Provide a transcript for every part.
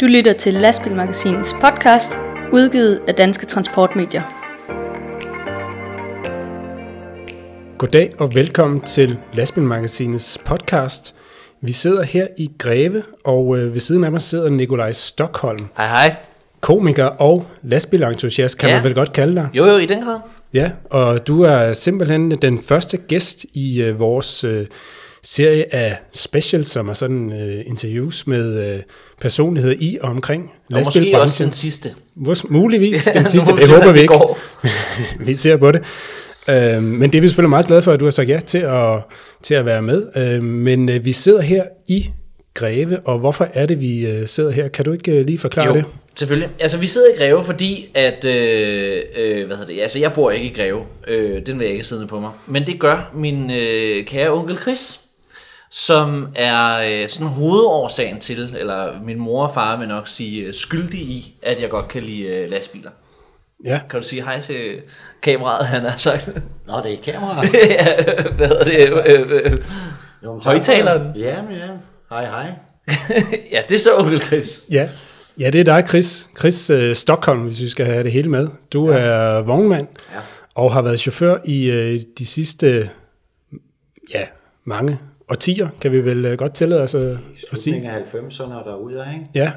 Du lytter til Lastbilmagasinets podcast, udgivet af Danske Transportmedier. Goddag og velkommen til Lastbilmagasinets podcast. Vi sidder her i Greve, og øh, ved siden af mig sidder Nikolaj Stockholm, Hej hej. komiker og lastbilentusiast, kan Ja. man vel godt kalde dig. Jo jo, i den grad. Ja, og du er simpelthen den første gæst i øh, vores øh, serie af specials, som er sådan øh, interviews med øh, personligheder i og omkring Og måske også den sidste. Mås- Muligvis den sidste, det håber vi ikke. vi ser på det. Øh, men det er vi selvfølgelig meget glade for, at du har sagt ja til at, til at være med. Øh, men øh, vi sidder her i Greve, og hvorfor er det, vi øh, sidder her? Kan du ikke øh, lige forklare Jo, det? selvfølgelig. Altså, vi sidder i Greve, fordi at, øh, øh, hvad hedder det, altså jeg bor ikke i Greve, øh, den vil jeg ikke siddende på mig, men det gør min øh, kære onkel Chris, som er øh, sådan hovedårsagen til, eller min mor og far vil nok sige øh, skyldig i, at jeg godt kan lide øh, lastbiler. Ja, Kan du sige hej til kameraet, han har sagt? Nå, det er kamera. ja, hvad hedder det? Øh, øh, Jo, men tak Højtaleren? Ja, men ja. Hej, hej. ja, det er så onkel Chris. ja. Ja, det er dig, Chris. Chris øh, Stockholm, hvis vi skal have det hele med. Du ja. er vognmand Ja. og har været chauffør i øh, de sidste, ja, mange årtier, kan vi vel øh, godt tillade os at, at sige. Af 90'erne og derude, ikke? Ja.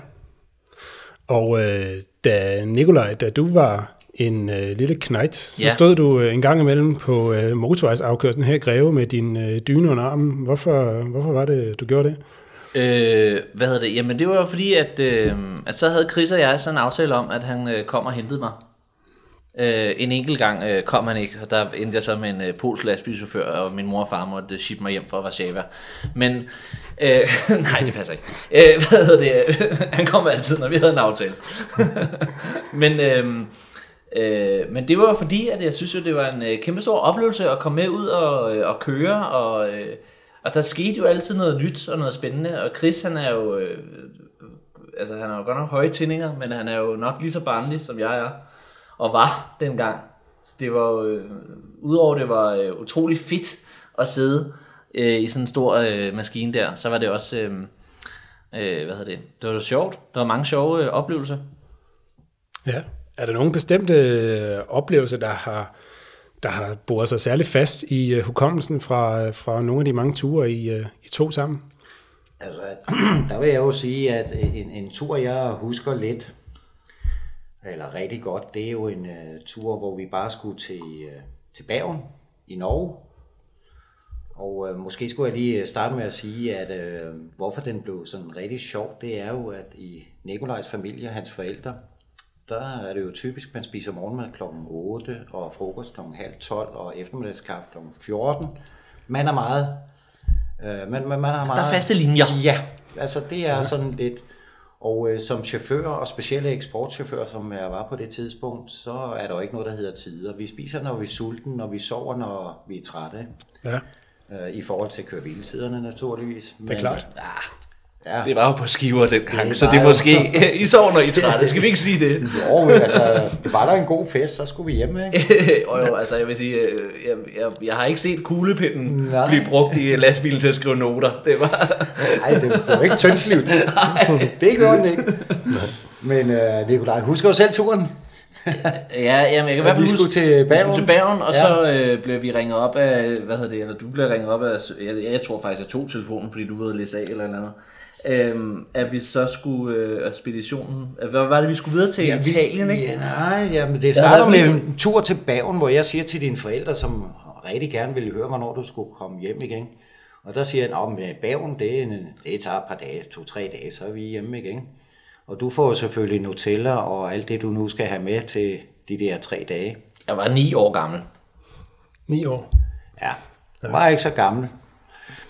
Og øh, da Nikolaj, da du var en øh, lille knægt, så Ja. stod du øh, en gang imellem på øh, motorvejsafkørslen her i Greve med din øh, dyne under armen. Hvorfor, hvorfor var det, du gjorde det? Øh, hvad hedder det? Jamen det var fordi, at, øh, at så havde Chris og jeg sådan en aftale om, at han øh, kom og hentede mig. Øh, en enkelt gang øh, kom han ikke, og der endte jeg så med en øh, polsk lastbilchauffør, og min mor og far måtte øh, shippe mig hjem fra Warszawa. Men, øh, nej det passer ikke. Øh, hvad hedder det? han kom altid, når vi havde en aftale. Men, øh, øh, men det var fordi, at jeg synes jo, det var en øh, kæmpe stor oplevelse at komme med ud og, øh, og køre, og, øh, og der skete jo altid noget nyt og noget spændende, og Chris han er jo, øh, altså han har jo godt nok høje tændinger, men han er jo nok lige så barnlig, som jeg er, og var dengang. Så det var øh, udover det var øh, utrolig fedt at sidde øh, i sådan en stor øh, maskine der, så var det også, øh, øh, hvad hedder det, det var jo sjovt. Der var mange sjove øh, oplevelser. Ja. Er der nogle bestemte øh, oplevelser, der har, der har boret sig særligt fast i øh, hukommelsen fra, fra nogle af de mange ture, I, øh, I tog sammen? Altså, der vil jeg jo sige, at en, en tur, jeg husker lidt, eller rigtig godt, det er jo en uh, tur, hvor vi bare skulle til, uh, til Bergen i Norge. Og uh, måske skulle jeg lige starte med at sige, at uh, hvorfor den blev sådan rigtig sjov, det er jo, at i Nikolajs familie, hans forældre, der er det jo typisk, man spiser morgenmad kl. 8, og frokost kl. halv 12, og eftermiddagskaffe kl. 14. Man er meget... Øh, man, man, man er meget Der er faste linjer. Ja, altså det er sådan lidt... Og øh, som chauffør, og specielle eksportchauffør, som jeg var på det tidspunkt, så er der jo ikke noget, der hedder tider. Vi spiser, når vi er sulten, og vi sover, når vi er trætte. Ja, Øh, I forhold til køre naturligvis. det er klart. Ja, Det var jo på skiver dengang, Det så det er jo- måske... I sov, når I trætte. Skal vi ikke sige det? Jo, men altså, var der en god fest, så skulle vi hjem, ikke? og jo, altså jeg vil sige, øh, jeg, jeg, jeg har ikke set kuglepinden Nej. blive brugt i lastbilen til at skrive noter. Det var... Nej, det var ikke tyndslivet. det gjorde den ikke. Men øh, Nikolaj, husker jo selv turen? Ja, jamen, jeg kan i hvert fald vi skulle huske- til Vi Bergen. skulle til Bergen, og Ja. så øh, blev vi ringet op af, hvad hedder det, eller du blev ringet op af, jeg, jeg tror faktisk, jeg tog telefonen, fordi du var læse af eller andet. Øhm, at vi så skulle, øh, ekspeditionen, hvad var det, vi skulle videre til Ja, Italien, ikke? Ja, nej, ja, men det starter med en tur til Bergen, hvor jeg siger til dine forældre, som rigtig gerne ville høre, hvornår du skulle komme hjem igen. Og der siger han, at Bergen, det, er en, det tager et par dage, to-tre dage, så er vi hjemme igen. Og du får selvfølgelig Nutella og alt det, du nu skal have med til de der tre dage. Jeg var ni år gammel. Ni år. Ja, jeg var ikke så gammel.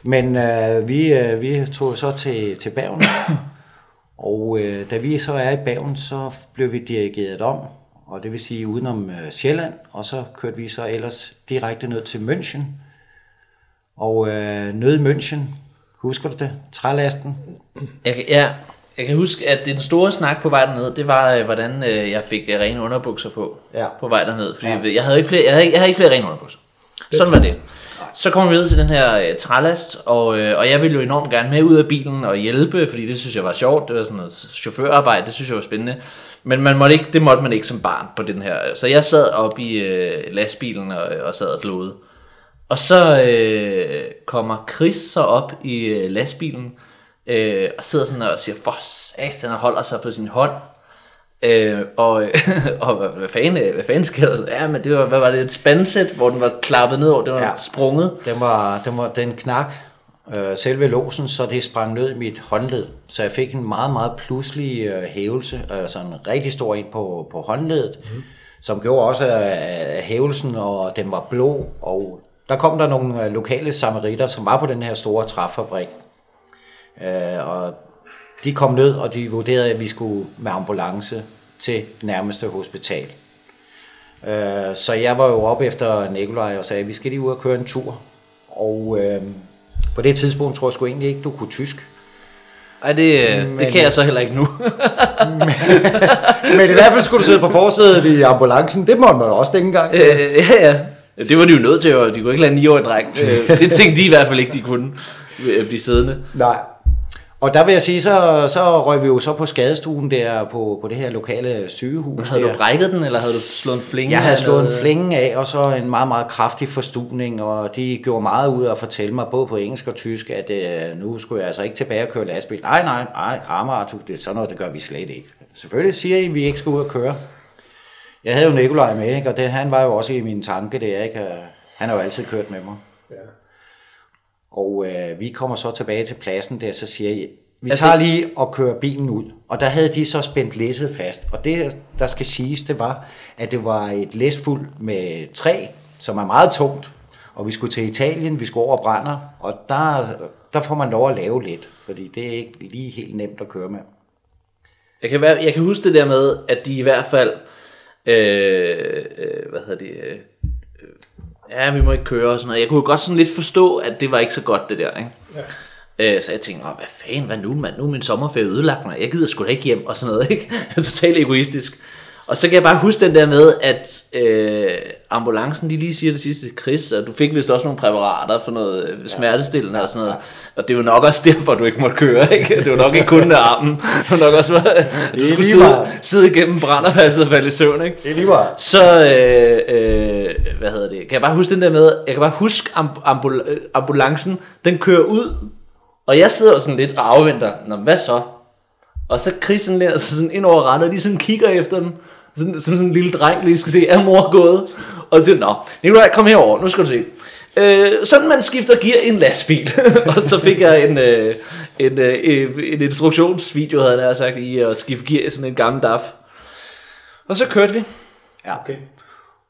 Men øh, vi, øh, vi tog så til, til Bergen, og øh, da vi så er i Bergen, så blev vi dirigeret om, og det vil sige udenom øh, Sjælland, og så kørte vi så ellers direkte ned til München. Og øh, nede i München, husker du det? Trælasten. Jeg, kan- ja, jeg kan huske, at den store snak på vej derned, det var, øh, hvordan øh, jeg fik øh, rene underbukser på, Ja. på vej derned. Fordi Ja. jeg, havde ikke flere, jeg, havde ikke, jeg havde ikke flere rene underbukser. Sådan var det. Så kommer vi ned til den her øh, trælast, og, øh, og jeg ville jo enormt gerne med ud af bilen og hjælpe, fordi det synes jeg var sjovt. Det var sådan noget chaufførarbejde, det synes jeg var spændende. Men man måtte ikke, det måtte man ikke som barn på den her. Så jeg sad oppe i øh, lastbilen og, og sad og glodede. Og så øh, kommer Chris så op i øh, lastbilen øh, og sidder sådan og siger, for satan, og holder sig på sin hånd. Øh, og, og hvad, fanden, hvad fanden sker der? Ja, men det var, hvad var det, et spansæt, hvor den var klappet ned over, det var ja. Sprunget. Den, var, den, var, den knak øh, selve låsen, så det sprang ned i mit håndled. Så jeg fik en meget, meget pludselig øh, hævelse, altså en rigtig stor en på, på håndledet, mm. som gjorde også øh, hævelsen, og den var blå. Og der kom der nogle øh, lokale samaritter, som var på den her store træfabrik. Øh, og de kom ned, og de vurderede, at vi skulle med ambulance til nærmeste hospital. Øh, så jeg var jo op efter Nikolaj og sagde, at vi skal lige ud og køre en tur. Og øh, på det tidspunkt tror jeg sgu egentlig ikke, du kunne tysk. Ej, det, Men, det kan jeg så heller ikke nu. Men i hvert fald skulle du sidde på forsædet i ambulancen. Det måtte man også dengang. øh, ja, ja. Det var de jo nødt til, og de kunne ikke lade en 9-årig dreng. Øh, det tænkte de i hvert fald ikke, de kunne øh, blive siddende. Nej. Og der vil jeg sige, så, så røg vi jo så på skadestuen der på, på det her lokale sygehus. Havde der. du brækket den, eller havde du slået en flinge? Jeg havde slået en flænge af, og så en meget, meget kraftig forstuning, og de gjorde meget ud af at fortælle mig, både på engelsk og tysk, at øh, nu skulle jeg altså ikke tilbage og køre lastbil. Nej, nej, nej, Amager, du, det, sådan noget, det gør vi slet ikke. Selvfølgelig siger I, at vi ikke skal ud og køre. Jeg havde jo Nikolaj med, ikke? og det, han var jo også i min tanke der, ikke? Han har jo altid kørt med mig. Ja. Og øh, vi kommer så tilbage til pladsen der, så siger jeg, vi Altså- tager lige og kører bilen ud. Og der havde de så spændt læsset fast. Og det, der skal siges, det var, at det var et læsfuld med træ, som er meget tungt. Og vi skulle til Italien, vi skulle over brænder, og der, der får man lov at lave lidt, fordi det er ikke lige helt nemt at køre med. Jeg kan, jeg kan huske det der med, at de i hvert fald, øh, øh, hvad hedder det, øh, ja, vi må ikke køre og sådan noget. Jeg kunne godt sådan lidt forstå, at det var ikke så godt det der, ikke? Ja. Øh, så jeg tænkte, Åh, hvad fanden, hvad nu, mand? Nu er min sommerferie ødelagt, mig. Jeg gider sgu da ikke hjem og sådan noget, ikke? Totalt egoistisk. Og så kan jeg bare huske den der med, at øh, ambulancen, de lige siger det sidste, Chris, og du fik vist også nogle præparater for noget øh, smertestillende og sådan noget. Og det er jo nok også derfor, du ikke måtte køre, ikke? Det var nok ikke kun armen. Det var nok også, at du skulle sidde, sidde igennem brænderpasset og falde i søvn, ikke? Det er lige meget. Så, øh, øh, hvad hedder det, kan jeg bare huske den der med, jeg kan bare huske amb- ambul- øh, ambulancen, den kører ud, og jeg sidder sådan lidt og afventer, Nå, hvad så? Og så Chris sådan sig sådan ind over rettet, og lige sådan kigger efter den, sådan, som sådan en lille dreng lige skal se, er mor gået? Og så siger, nå, Nikolaj, kom herover, nu skal du se. Øh, sådan man skifter gear i en lastbil. og så fik jeg en, øh, en, øh, en instruktionsvideo, havde jeg sagt, i at skifte gear i sådan en gammel DAF. Og så kørte vi. Ja. Okay.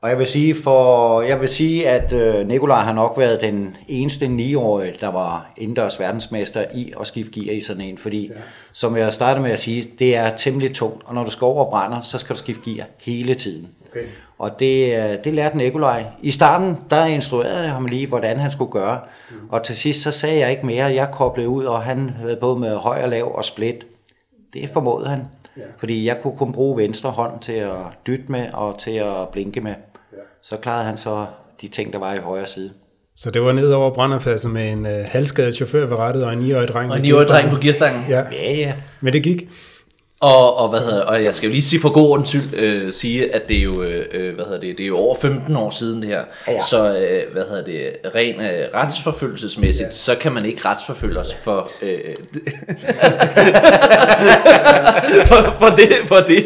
Og jeg vil sige, for, jeg vil sige at øh, Nikolaj har nok været den eneste 9-årige, der var indendørs verdensmester i at skifte gear i sådan en, fordi ja. som jeg startede med at sige, det er temmelig tungt, og når du skal over og brænder, så skal du skifte gear hele tiden. Okay. Og det, øh, det lærte Nikolaj. I starten, der instruerede jeg ham lige, hvordan han skulle gøre. Mm. Og til sidst, så sagde jeg ikke mere. Jeg koblede ud, og han havde både med høj og lav og split. Det formåede han. Ja. Fordi jeg kunne kun bruge venstre hånd til at dytte med og til at blinke med. Ja. Så klarede han så de ting, der var i højre side. Så det var ned over brænderpladsen med en øh, halvskadet chauffør ved rettet og en 9-årig dreng. Og en ved 9-årig dreng på gearstangen. Ja, Ja, ja. men det gik. Og, og, hvad hedder, og jeg skal jo lige sige for god ordens skyld, øh, sige, at det er jo, øh, hvad hedder det, det er jo over 15 år siden det her. Ja. Så øh, hvad hedder det, ren øh, retsforfølgelsesmæssigt, ja. så kan man ikke retsforfølge os for, øh, for, for, det, for det.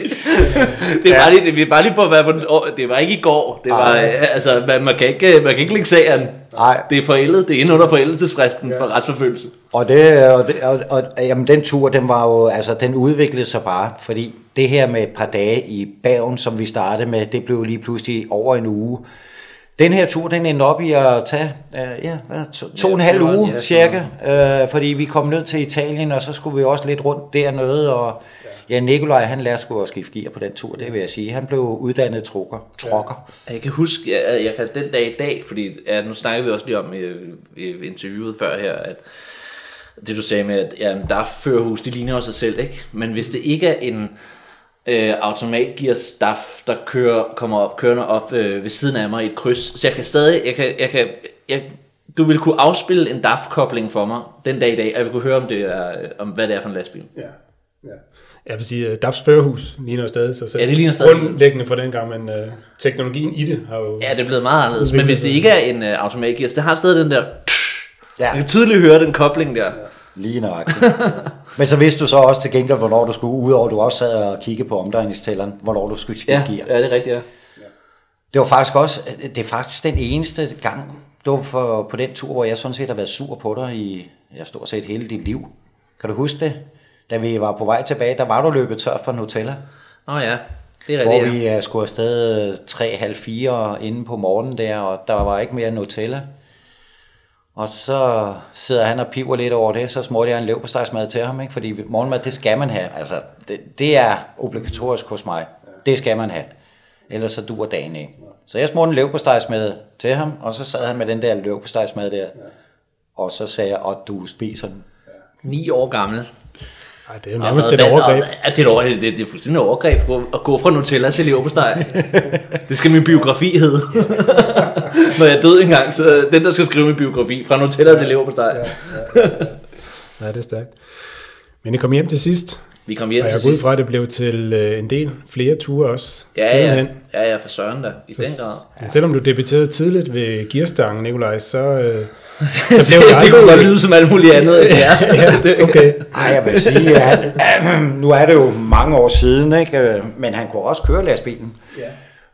Det er bare lige, det er bare lige for at være på den, det var ikke i går. Det var, øh, altså, man, man, kan ikke, man kan ikke lægge sagen. Nej. Det er forældet, det er inde under forældelsesfristen ja. for retsforfølgelse. Og, det, og, det, og, og jamen, den tur, den var jo, altså, den udviklede sig bare, fordi det her med et par dage i Bergen, som vi startede med, det blev lige pludselig over en uge. Den her tur, den endte op i at tage øh, ja, to, to Ja, og en halv uge ja, cirka, øh, fordi vi kom ned til Italien, og så skulle vi også lidt rundt dernede, og ja, Nikolaj, han lærte sgu at skifte gear på den tur, det vil jeg sige. Han blev uddannet trukker. trucker. Jeg kan huske, jeg, jeg kan den dag i dag, fordi ja, nu snakker vi også lige om i, i interviewet før her, at det du sagde med, at ja, der er førerhus, de ligner også sig selv, ikke? Men hvis det ikke er en øh, automatgear staff, der kører, kommer op, kørende op øh, ved siden af mig i et kryds, så jeg kan stadig, jeg kan, jeg kan, jeg, du vil kunne afspille en DAF-kobling for mig den dag i dag, og jeg vil kunne høre, om, det er, om hvad det er for en lastbil. Ja. Ja. Jeg vil sige, at DAFs førerhus ligner jo stadig sig selv. Ja, det ligner stadig. Grundlæggende for den gang, men uh, teknologien i det har jo... Ja, det er blevet meget anderledes. Men hvis det ikke er en uh, automatgear, det har stadig den der... Ja. Jeg kan tydeligt høre den kobling der. Lige nøjagtigt. Men så vidste du så også til gengæld, hvornår du skulle, udover du også sad og kiggede på omdrejningstælleren, hvornår du skulle skifte Ja, gear. ja, det er rigtigt, ja. Det var faktisk også, det er faktisk den eneste gang, det var for, på den tur, hvor jeg sådan set har været sur på dig i, jeg stort set hele dit liv. Kan du huske det? Da vi var på vej tilbage, der var du løbet tør for Nutella. Nå ja, det er Hvor rigtigt, ja. vi uh, skulle afsted 3.30 inde på morgenen der, og der var ikke mere Nutella. Og så sidder han og piver lidt over det, så smurte jeg en leverpostejsmad til ham, ikke? fordi morgenmad, det skal man have. Altså, det, det er obligatorisk hos mig. Det skal man have. Ellers så duer dagen ikke. Så jeg smurte en leverpostejsmad til ham, og så sad han med den der leverpostejsmad der. Og så sagde jeg, at du spiser den. Ni år gammel. Ej, det er nærmest Og- et overgreb. og- Ja, det er, over, det, det er fuldstændig overgreb på at gå fra Nutella til leverpostej. det skal min biografi hedde. Når jeg er død engang, så den, der skal skrive min biografi, fra Nutella til leverpostej. Ja, det er stærkt. Men I kom hjem til sidst, Vi kom hjem og til jeg ud sidst. fra, at det blev til øh, en del flere ture også Ja, sidenhen. ja, ja, ja, for søren da, i den grad. Selvom du debuterede tidligt ved gearstangen, Nikolaj, så, øh, så blev det det kunne godt lyde som alt muligt andet. Ja, ja, okay. Ej, jeg vil sige, at han, nu er det jo mange år siden, ikke? Øh, men han kunne også køre lastbilen. Ja.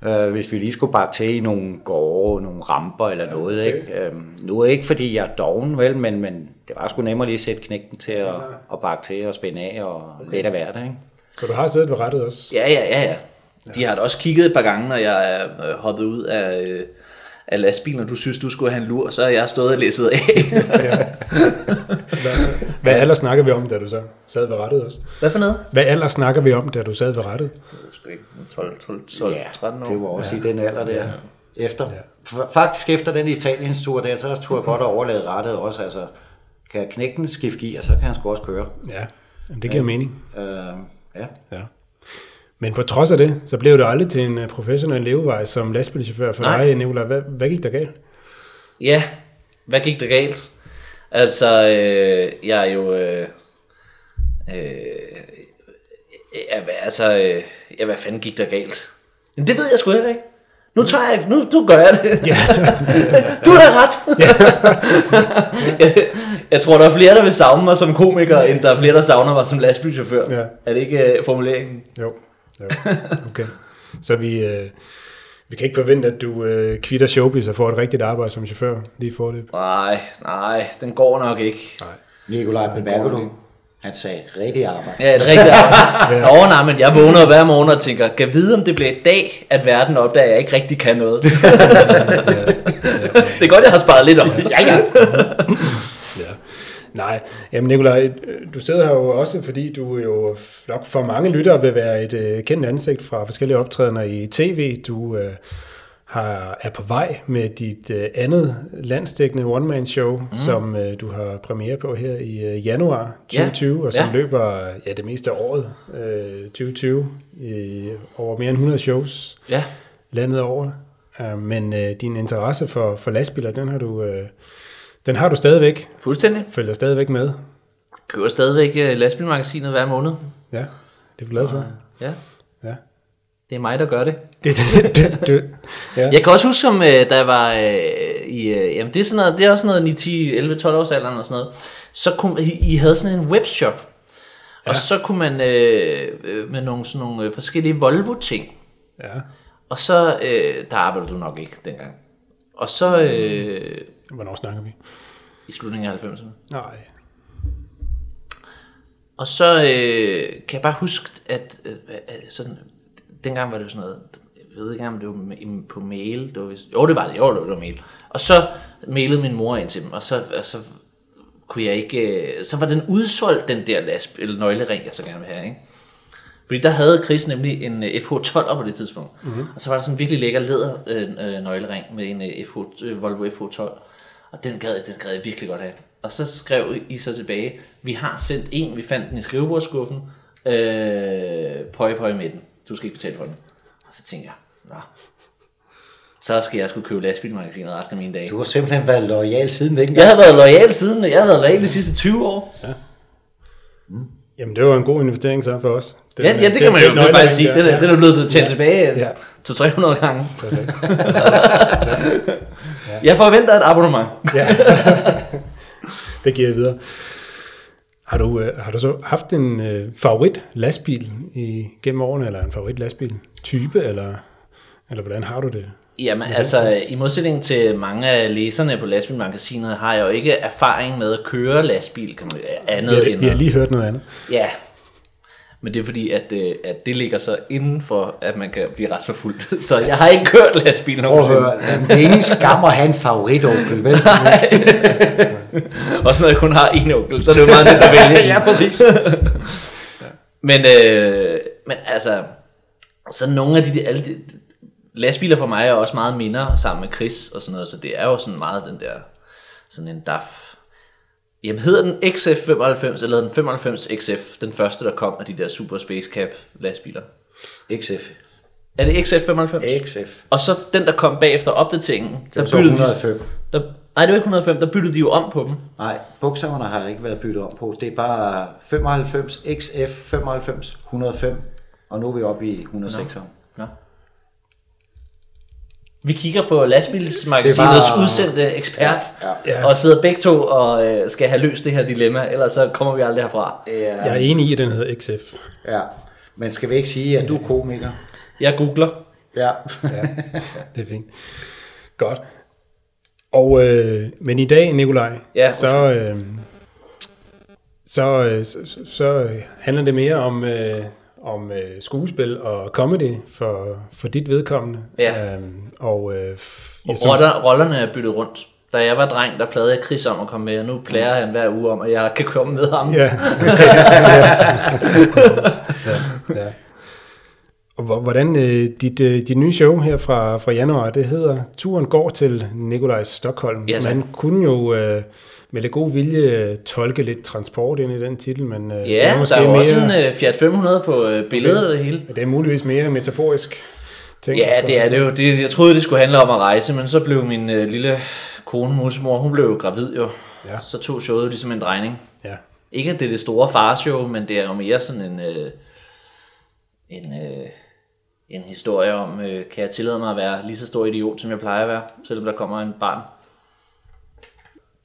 Øh, hvis vi lige skulle bakke til i nogle gårde, nogle ramper eller noget. Ikke? Øh, nu er det ikke, fordi jeg er doven, vel, men, men det var sgu nemmere lige at sætte knægten til at, at bakke til og spænde af og okay. lidt af hvert. Ikke? Så du har siddet ved rettet også? Ja, ja, ja, ja. De har da også kigget et par gange, når jeg er øh, hoppet ud af, øh, af lastbilen, og du synes, du skulle have en lur, så har jeg stået og læsset af. Hvad, hvad alder snakker vi om, da du så sad ved rettet også? Hvad for noget? Hvad alder snakker vi om, da du sad ved rettet? 12, 12, 12 13 år. det var også ja. i den alder der. Ja. Efter, ja. Faktisk efter den Italiens-tur der, så turde jeg godt at overlade rettet også. Altså, kan knægten skifte gear, så kan han sgu også køre. Ja, jamen, det giver mening. Øh, ja. Ja. Men på trods af det, så blev det aldrig til en øh, professionel levevej som lastbilchauffør for Nej. dig, Nicolaj. Hvad, hvad gik der galt? Ja, hvad gik der galt? Altså, øh, jeg er jo... Øh, øh, ja, hvad- altså, øh, ja, hvad fanden gik der galt? Men det ved jeg sgu heller ikke. Nu tager jeg, nu, nu gør jeg det. Ja. Du har ret. jeg, jeg tror, der er flere, der vil savne mig som komiker, end der er flere, der savner mig som lastbilchauffør. Ja. Er det ikke uh, formuleringen? Jo, jo. okay. Så vi, øh, vi kan ikke forvente, at du øh, kvitter showbiz og får et rigtigt arbejde som chauffør lige for det. Nej, nej, den går nok ikke. Nikolaj, bemærker du? Han sagde rigtig arbejde. Ja, er rigtigt. ja. Nå, nej, men jeg vågner hver morgen og tænker, kan vide, om det bliver i dag, at verden opdager, at jeg ikke rigtig kan noget. det er godt, jeg har sparet lidt op. Ja, ja. Ja. Nej, jamen Nicolaj, øh, du sidder her jo også, fordi du jo nok for mange lyttere vil være et øh, kendt ansigt fra forskellige optrædener i tv. Du øh, har, er på vej med dit øh, andet landsdækkende one-man-show, mm. som øh, du har premiere på her i øh, januar 2020, og som Ja. løber ja, det meste af året øh, 2020 i over mere end 100 shows ja. landet over. Uh, men uh, din interesse for, for lastbiler, den har du, uh, den har du stadigvæk, Fuldstændig. følger stadigvæk med. Køber stadigvæk øh, lastbilmagasinet hver måned. Ja, det er du glad for. Ja. Ja. Det er mig, der gør det. Det, det, det, det, ja. Jeg kan også huske, som øh, der var øh, i, øh, jamen det er, sådan noget, det er også sådan noget 9, 10, 11, 12 års alderen og sådan noget, så kunne, I, I havde sådan en webshop, og så kunne man øh, øh, med nogle, sådan nogle øh, forskellige Volvo-ting, ja. og så, øh, der arbejdede du nok ikke dengang, og så øh, Hvornår snakker vi? i slutningen af 90'erne, Nej. og så øh, kan jeg bare huske, at øh, sådan, dengang var det jo sådan noget, jeg ved ikke om det var på mail, det var vist, jo det var det, jo det var mail, og så mailede min mor ind til dem, og så, og så kunne jeg ikke, øh, så var den udsolgt, den der lasp, eller nøglering, jeg så gerne vil have, ikke? Fordi der havde Chris nemlig en øh, FH12 på det tidspunkt. Mm-hmm. Og så var der sådan en virkelig lækker læder øh, øh, nøglering med en øh, FH, øh, Volvo FH12. Og den gad, den gad jeg virkelig godt have. Og så skrev I så tilbage, vi har sendt en, vi fandt den i skrivebordskuffen, øh, pøj pøj med den. Du skal ikke betale for den. Og så tænkte jeg, nå. så skal jeg skulle købe lastbilmagasinet resten af mine dage. Du har simpelthen været lojal siden ikke? Jeg har været lojal siden, jeg har været lojal de sidste 20 år. Jamen, det var en god investering så for os. Den, Ja, ja det kan man jo den faktisk sige. Den er, den er blevet blevet Ja. tilbage Ja. 200-300 gange. Perfekt. Jeg forventer et abonnement. Ja. det giver jeg videre. Har du, øh, har du så haft en øh, favorit lastbil i, gennem årene, eller en favorit lastbil type, eller, eller hvordan har du det? Jamen altså, i modsætning til mange af læserne på lastbilmagasinet, har jeg jo ikke erfaring med at køre lastbil, kan man andet Vi har, end vi har at- lige hørt noget andet. Ja, men det er fordi, at, øh, at det ligger så inden for, at man kan blive ret forfulgt. Så jeg har ikke kørt lastbil Prøv at nogensinde. høre, det er ingen skam at have en favoritonkel, vel? Også når jeg kun har en onkel, så er det jo meget nemt at vælge. ja, præcis. Men, øh, men altså, så nogle af de, alle de, lastbiler for mig er også meget minder sammen med Chris og sådan noget, så det er jo sådan meget den der, sådan en DAF. Jamen hedder den XF95 eller den 95 XF, den første der kom af de der Super Space Cap lastbiler? XF. Er det XF95? XF. Og så den der kom bagefter opdateringen, Det der var så byttede 105. de, der, nej det var ikke 105, der byttede de jo om på dem. Nej, bogstaverne har ikke været byttet om på. Det er bare 95, XF, 95, 105, og nu er vi oppe i 106. Nå. Ja. Vi kigger på lastbilsmagasinets var- udsendte ekspert, Ja, ja. og sidder begge to og øh, skal have løst det her dilemma, ellers så kommer vi aldrig herfra. Ja. Jeg er enig i, at den hedder XF. ja. Men skal vi ikke sige, at du er komiker? Jeg googler. Ja. Det er fint. Godt. Og, øh, men i dag, Nikolaj, Ja, så, øh, så, øh, så, så, så handler det mere om, øh, om øh, skuespil og comedy for, for dit vedkommende. Ja. Øhm, og øh, f- Og roller, rollerne er byttet rundt. Da jeg var dreng, der plagede jeg Chris om at komme med, og nu plager han hver uge om, at jeg kan komme med ham. Ja. ja. ja. Og hvor- hvordan øh, dit, øh, dit nye show her fra, fra januar, det hedder Turen går til Nikolajs Stockholm. Ja. Man kunne jo øh, med lidt god vilje øh, tolke lidt transport ind i den titel, men øh, det Ja, er måske der er jo mere, også en uh, Fiat 500 på uh, billedet og det hele. det er muligvis mere metaforisk ting. Ja, det er det jo. Det, jeg troede, det skulle handle om at rejse, men så blev min øh, lille kone, musemor, hun blev jo gravid jo. Ja. Så tog showet ligesom en drejning. Ja. Ikke at det er det store farshow, men det er jo mere sådan en, øh, en, øh, en historie om, øh, kan jeg tillade mig at være lige så stor idiot, som jeg plejer at være, selvom der kommer en barn.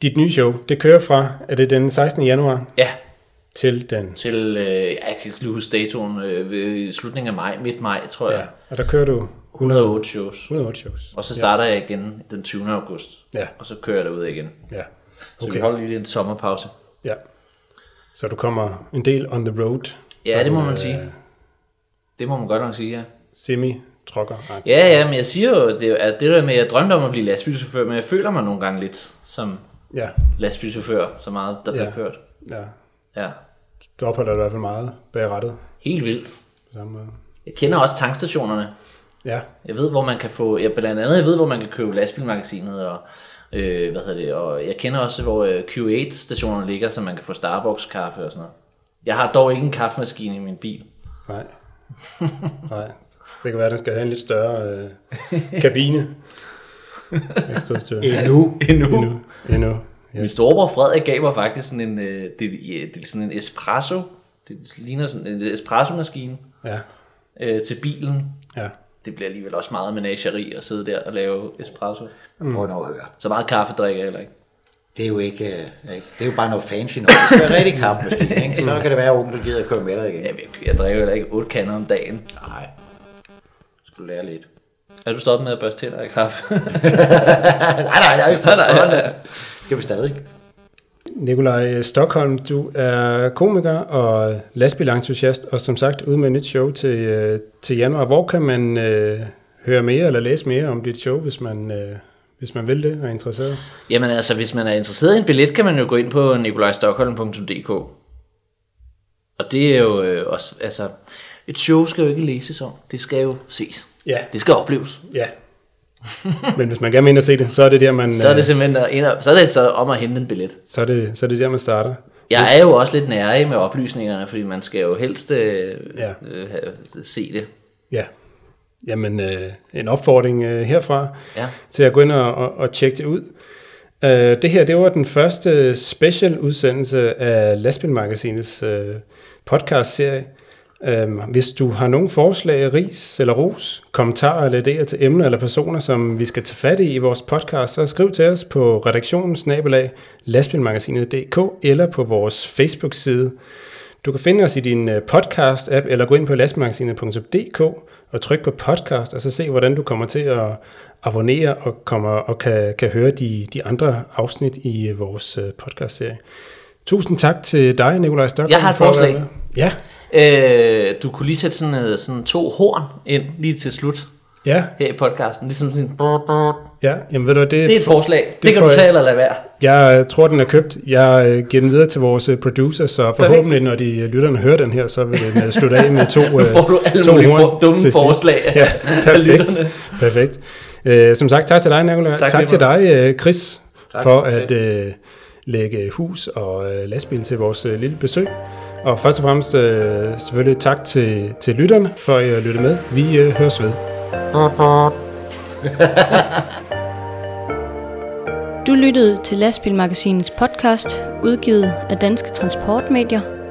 Dit nye show, det kører fra, er det den 16. januar Ja, til den... til, øh, jeg kan ikke lige huske datoen, øh, slutningen af maj, midt maj, tror jeg. Ja, og der kører du 108 shows. 108 shows. Og så starter jeg igen den 20. august. Ja. Og så kører jeg derud igen. Ja. Så vi holder lige en sommerpause. Ja. Så du kommer en del on the road. Ja, det må man øh, sige. Det må man godt nok sige, ja. Semi-trokker. Ja, ja, men jeg siger jo, det, er at det der med, at jeg drømte om at blive lastbilchauffør, men jeg føler mig nogle gange lidt som Ja, lastbilchauffør, så meget der bliver Ja. kørt. ja. Ja, Du opholder dig i hvert fald meget bag rattet helt vildt. på samme måde. Jeg kender også tankstationerne. Ja, Jeg ved, hvor man kan få, ja, blandt andet, jeg ved, hvor man kan købe lastbilmagasinet, og, øh, hvad hedder det, og jeg kender også, hvor øh, Q8-stationerne ligger, så man kan få Starbucks-kaffe og sådan noget. Jeg har dog ikke en kaffemaskine i min bil. nej. nej. Det kan være, at den skal have en lidt større øh, kabine. Ekstra styr. Endnu. Endnu. Endnu. Endnu. Min Yes. storebror Frederik gav mig faktisk sådan en, øh, det, det er sådan en espresso, det ligner sådan en espresso-maskine Ja, øh, til bilen. ja. Det bliver alligevel også meget menageri at sidde der og lave espresso. Prøv nu at høre. Så meget kaffe drikker jeg heller ikke. Det er jo ikke, øh, ikke, det er jo bare noget fancy noget. Det være rigtig kaffemaskine, ikke? Så kan det være, at onkel gider at køre med dig igen. Jeg, jeg drikker heller ikke 8 kander om dagen. Nej. Skulle lære lidt. Er du stoppet med at børste tænder af kaffe? Nej, nej, nej. For Nej, nej, sådan. Skal vi stadig? Nikolaj Stockholm, du er komiker og lastbilentusiast, og som sagt ude med et nyt show til, øh, til januar. Hvor kan man øh, høre mere eller læse mere om dit show, hvis man, øh, hvis man vil det og er interesseret? Jamen altså, hvis man er interesseret i en billet, kan man jo gå ind på nikolajstockholm.dk. Og det er jo øh, også, altså, et show skal jo ikke læses om, det skal jo ses. Ja, Det skal opleves. ja. Men hvis man gerne vil ind og se det, så er det der, man, Så er øh, det simpelthen at ind og, så er det så om at hente en billet. så er det, så er det der, man starter. Jeg er jo også lidt nærig med oplysningerne, fordi man skal jo helst øh, Ja. øh, have- se det. Ja. jamen, øh, en opfordring øh, herfra Ja. til at gå ind og, og, og tjekke det ud. Øh, det her, det var den første special udsendelse af Lastbilmagasinets øh, podcast-serie. Øh, hvis du har nogle forslag, ris eller ros, kommentarer eller idéer til emner eller personer, som vi skal tage fat i i vores podcast, så skriv til os på redaktionen snabelag lastbilmagasinet.dk eller på vores Facebook-side. Du kan finde os i din øh, podcast-app eller gå ind på lastbilmagasinet.dk og tryk på podcast, og så se, hvordan du kommer til at abonnere og, kommer, og kan, kan høre de, de andre afsnit i øh, vores øh, podcast-serie. Tusind tak til dig, Nikolaj Stockholm. Jeg har et for at forslag. være med. Ja, Øh, du kunne lige sætte sådan, øh, sådan to horn ind lige til slut ja, her i podcasten. Ligesom sådan en... Det ja. Jamen ved du, hvad, det, er et forslag. Det, det kan du tage eller lade være. Jeg øh, tror, den er købt. Jeg øh, giver den videre til vores producer, så forhåbentlig, når de lytterne hører den her, så vil den slutte af med to, Nu får du alle to mulige for, dumme forslag Ja, perfekt. perfekt. Øh, som sagt, tak til dig, Nicolai. Tak, Tak, til dig, Chris, Tak. for at øh, lægge hus og lastbil til vores lille besøg. Og først og fremmest øh, selvfølgelig tak til, til lytterne for at øh, lytte med. Vi øh, høres ved. Du lyttede til Lastbilmagasinets podcast, udgivet af Danske Transportmedier.